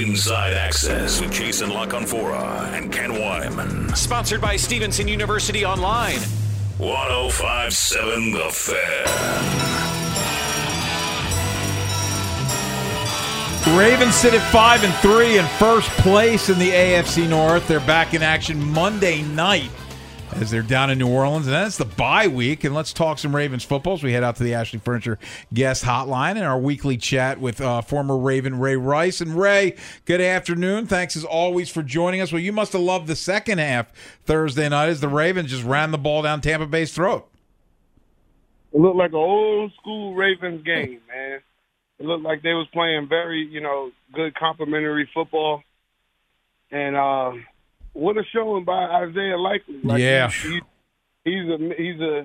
Inside Access with Jason La Canfora and Ken Weinman. Sponsored by Stevenson University Online. 1057 The Fan. Ravens sit at five and three in first place in the AFC North. They're back in action Monday night as they're down in New Orleans. And that's the bye week. And let's talk some Ravens football as we head out to the Ashley Furniture guest hotline and our weekly chat with uh, former Raven Ray Rice. And Ray, good afternoon. Thanks as always for joining us. Well, you must have loved the second half Thursday night as the Ravens just ran the ball down Tampa Bay's throat. It looked like an old school Ravens game, man. It looked like they was playing very, you know, good complementary football. And uh what a showing by Isaiah Likely. Like yeah, he, he's a he's a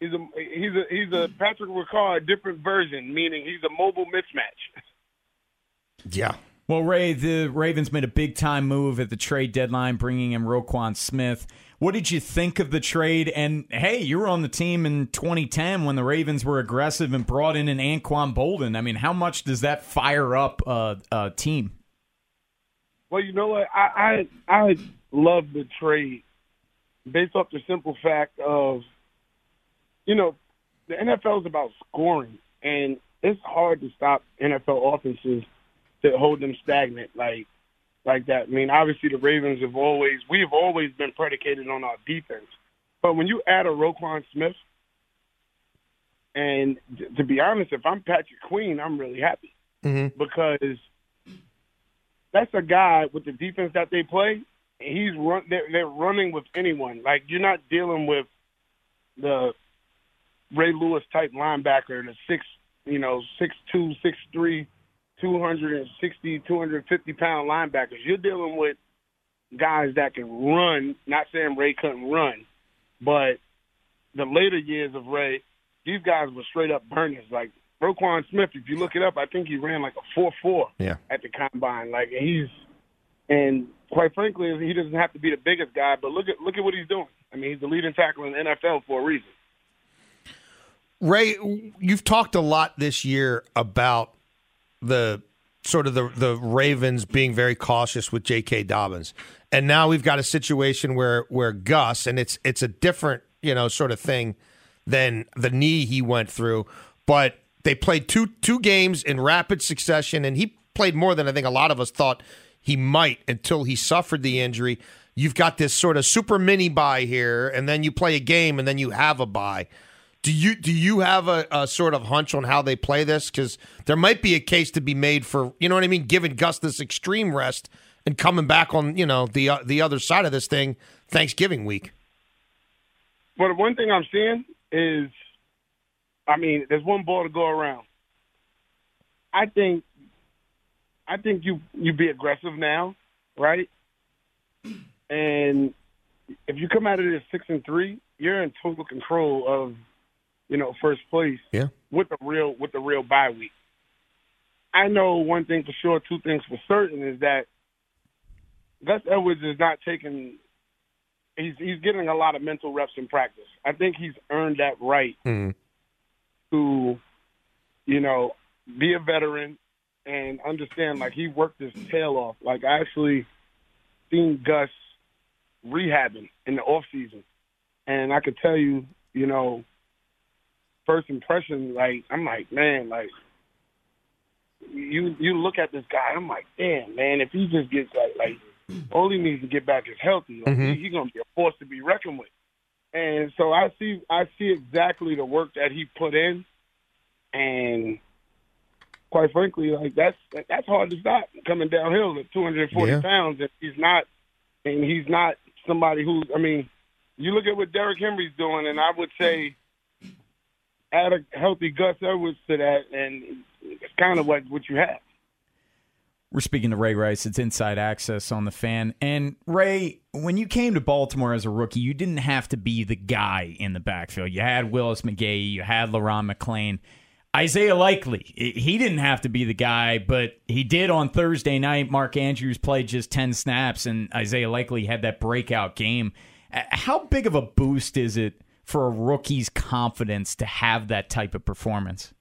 he's a he's a he's a Patrick Ricard different version, meaning he's a mobile mismatch. Yeah. Well, Ray, the Ravens made a big time move at the trade deadline, bringing in Roquan Smith. What did you think of the trade? And hey, you were on the team in 2010 when the Ravens were aggressive and brought in an Anquan Boldin. I mean, how much does that fire up a, a team? Well, you know what? I I, I love the trade based off the simple fact of, you know, the NFL is about scoring, and it's hard to stop NFL offenses to hold them stagnant like like that. I mean, obviously the Ravens have always we have always been predicated on our defense, but when you add a Roquan Smith, and to be honest, if I'm Patrick Queen, I'm really happy mm-hmm. because that's a guy with the defense that they play. And he's run. They're, they're running with anyone. Like you're not dealing with the Ray Lewis type linebacker, the six, you know, six two, six three, two hundred and sixty, two hundred fifty pound linebackers. You're dealing with guys that can run. Not saying Ray couldn't run, but the later years of Ray, these guys were straight up burners. Like Roquan Smith, if you look it up, I think he ran like a four four yeah. at the combine. Like he's and quite frankly, he doesn't have to be the biggest guy, but look at look at what he's doing. I mean, he's the leading tackle in the NFL for a reason. Ray, you've talked a lot this year about the sort of the the Ravens being very cautious with J.K. Dobbins, and now we've got a situation where where Gus, and it's it's a different you know sort of thing than the knee he went through, but they played two two games in rapid succession, and he played more than I think a lot of us thought he might until he suffered the injury. You've got this sort of super mini bye here, and then you play a game, and then you have a bye. Do you do you have a, a sort of hunch on how they play this? Because there might be a case to be made for you know what I mean, giving Gus this extreme rest and coming back on you know the uh, the other side of this thing Thanksgiving week. But one thing I'm seeing is I mean, there's one ball to go around. I think, I think you you be aggressive now, right? And if you come out of this six and three, you're in total control of, you know, first place. Yeah. With the real with the real bye week. I know one thing for sure, two things for certain is that Gus Edwards is not taking. He's he's getting a lot of mental reps in practice. I think he's earned that right. Mm-hmm to, you know, be a veteran and understand like he worked his tail off. Like I actually seen Gus rehabbing in the off season. And I could tell you, you know, first impression, like I'm like, man, like you you look at this guy, I'm like, damn, man, if he just gets like like all he needs to get back is healthy. Like, Mhm. he, he's gonna be a force to be reckoned with. And so I see I see exactly the work that he put in, and quite frankly, like that's that's hard to stop coming downhill at 240 Yeah. pounds. If he's not, and he's not somebody who I mean, you look at what Derrick Henry's doing, and I would say add a healthy Gus Edwards to that, and it's kind of what what you have. We're speaking to Ray Rice. It's Inside Access on the fan. And Ray, when you came to Baltimore as a rookie, you didn't have to be the guy in the backfield. You had Willis McGahee, you had Le'Ron McClain. Isaiah Likely, he didn't have to be the guy, but he did on Thursday night. Mark Andrews played just 10 snaps, and Isaiah Likely had that breakout game. Uh, how big of a boost is it for a rookie's confidence to have that type of performance?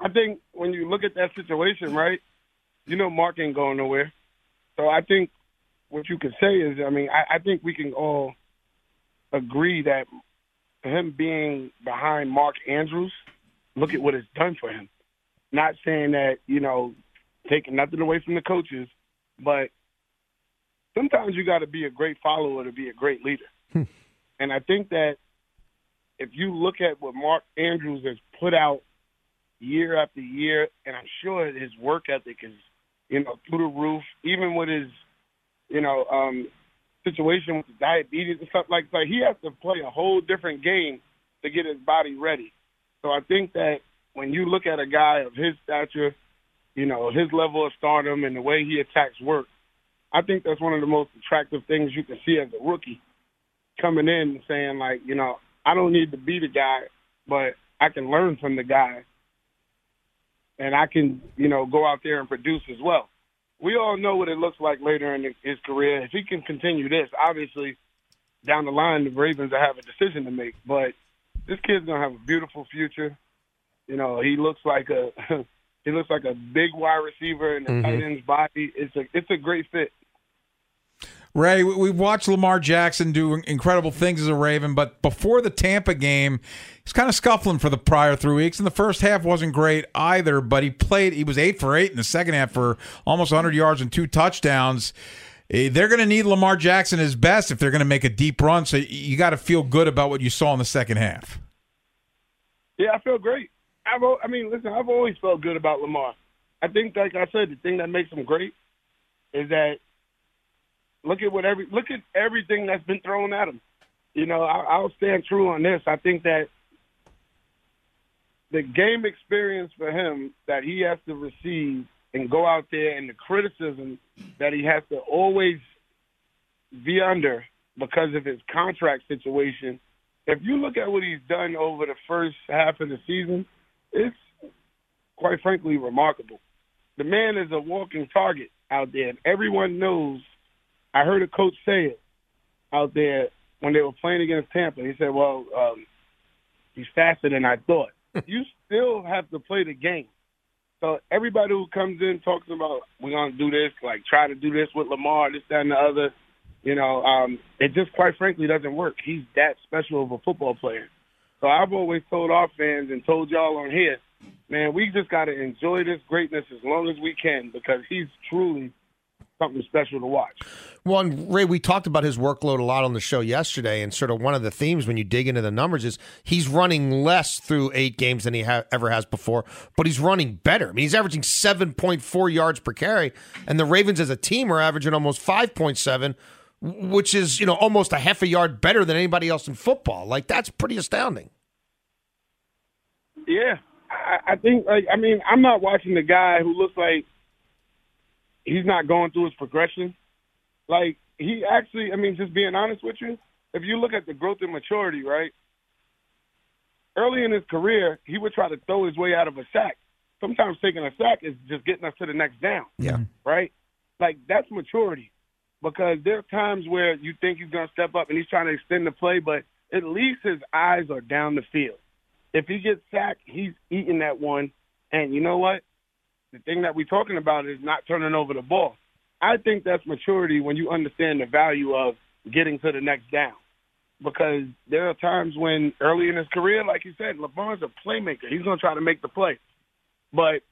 I think when you look at that situation, right, you know Mark ain't going nowhere. So I think what you could say is, I mean, I, I think we can all agree that him being behind Mark Andrews, look at what it's done for him. Not saying that, you know, taking nothing away from the coaches, but sometimes you got to be a great follower to be a great leader. Hmm. and I think that if you look at what Mark Andrews has put out year after year, and I'm sure his work ethic is, you know, through the roof. Even with his, you know, um, situation with diabetes and stuff like that, he has to play a whole different game to get his body ready. So I think that when you look at a guy of his stature, you know, his level of stardom and the way he attacks work, I think that's one of the most attractive things you can see as a rookie coming in and saying like, you know, I don't need to be the guy, but I can learn from the guy and I can, you know, go out there and produce as well. We all know what it looks like later in his career. If he can continue this, obviously, down the line, the Ravens will have a decision to make. But this kid's gonna have a beautiful future. You know, he looks like a he looks like a big wide receiver in the mm-hmm. tight end's body. It's a it's a great fit. Ray, we've watched Lamar Jackson do incredible things as a Raven, but before the Tampa game, he's kind of scuffling for the prior three weeks. And the first half wasn't great either, but he played, he was eight for eight in the second half for almost 100 yards and two touchdowns. Eh, they're going to need Lamar Jackson his best if they're going to make a deep run. So you got to feel good about what you saw in the second half. Yeah, I feel great. I've, I mean, listen, I've always felt good about Lamar. I think, like I said, the thing that makes him great is that Look at what every look at everything that's been thrown at him. You know, I, I'll stand true on this. I think that the game experience for him that he has to receive and go out there and the criticism that he has to always be under because of his contract situation. If you look at what he's done over the first half of the season, it's quite frankly remarkable. The man is a walking target out there, and everyone knows I heard a coach say it out there when they were playing against Tampa. He said, "Well, um, he's faster than I thought." you still have to play the game. So everybody who comes in talks about we're gonna do this, like try to do this with Lamar, this, that, and the other. You know, um, it just quite frankly doesn't work. He's that special of a football player. So I've always told our fans and told y'all on here, man, we just got to enjoy this greatness as long as we can because he's truly something special to watch. Well, Ray, we talked about his workload a lot on the show yesterday, and sort of one of the themes when you dig into the numbers is he's running less through eight games than he ha- ever has before, but he's running better. I mean, he's averaging 7.4 yards per carry, and the Ravens as a team are averaging almost 5.7, which is, you know, almost a half a yard better than anybody else in football. Like, that's pretty astounding. Yeah. I, I think, like, I mean, I'm not watching the guy who looks like – he's not going through his progression. Like he actually, I mean, just being honest with you, if you look at the growth and maturity, right? Early in his career, he would try to throw his way out of a sack. Sometimes taking a sack is just getting us to the next down. Yeah. Right? Like that's maturity. Because there are times where you think he's gonna step up and he's trying to extend the play, but at least his eyes are down the field. If he gets sacked, he's eating that one. And you know what? The thing that we're talking about is not turning over the ball. I think that's maturity when you understand the value of getting to the next down. Because there are times when early in his career, like you said, LeBron's a playmaker. He's going to try to make the play. But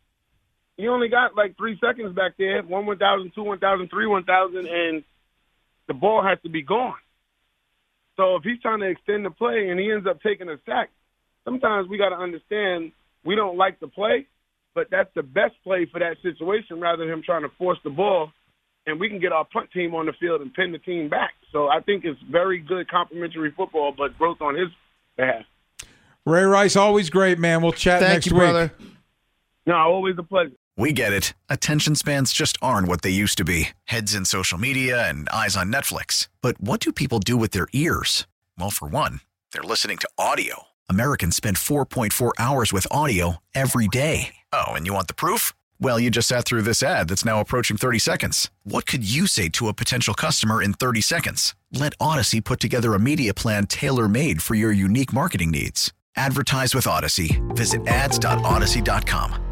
he only got like three seconds back there one 1,000, two 1,000, three 1,000, and the ball has to be gone. So if he's trying to extend the play and he ends up taking a sack, sometimes we got to understand we don't like the play, but that's the best play for that situation rather than him trying to force the ball. And we can get our punt team on the field and pin the team back. So I think it's very good complementary football, but growth on his behalf. Ray Rice, always great, man. We'll chat Thank next you, week. brother. No, always a pleasure. We get it. Attention spans just aren't what they used to be heads in social media and eyes on Netflix. But what do people do with their ears? Well, for one, they're listening to audio. Americans spend 4.4 hours with audio every day. Oh, and you want the proof? Well, you just sat through this ad that's now approaching 30 seconds. What could you say to a potential customer in 30 seconds? Let Odyssey put together a media plan tailor made for your unique marketing needs. Advertise with Odyssey. Visit ads.odyssey.com.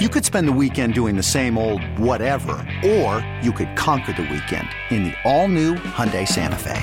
You could spend the weekend doing the same old whatever, or you could conquer the weekend in the all-new Hyundai Santa Fe.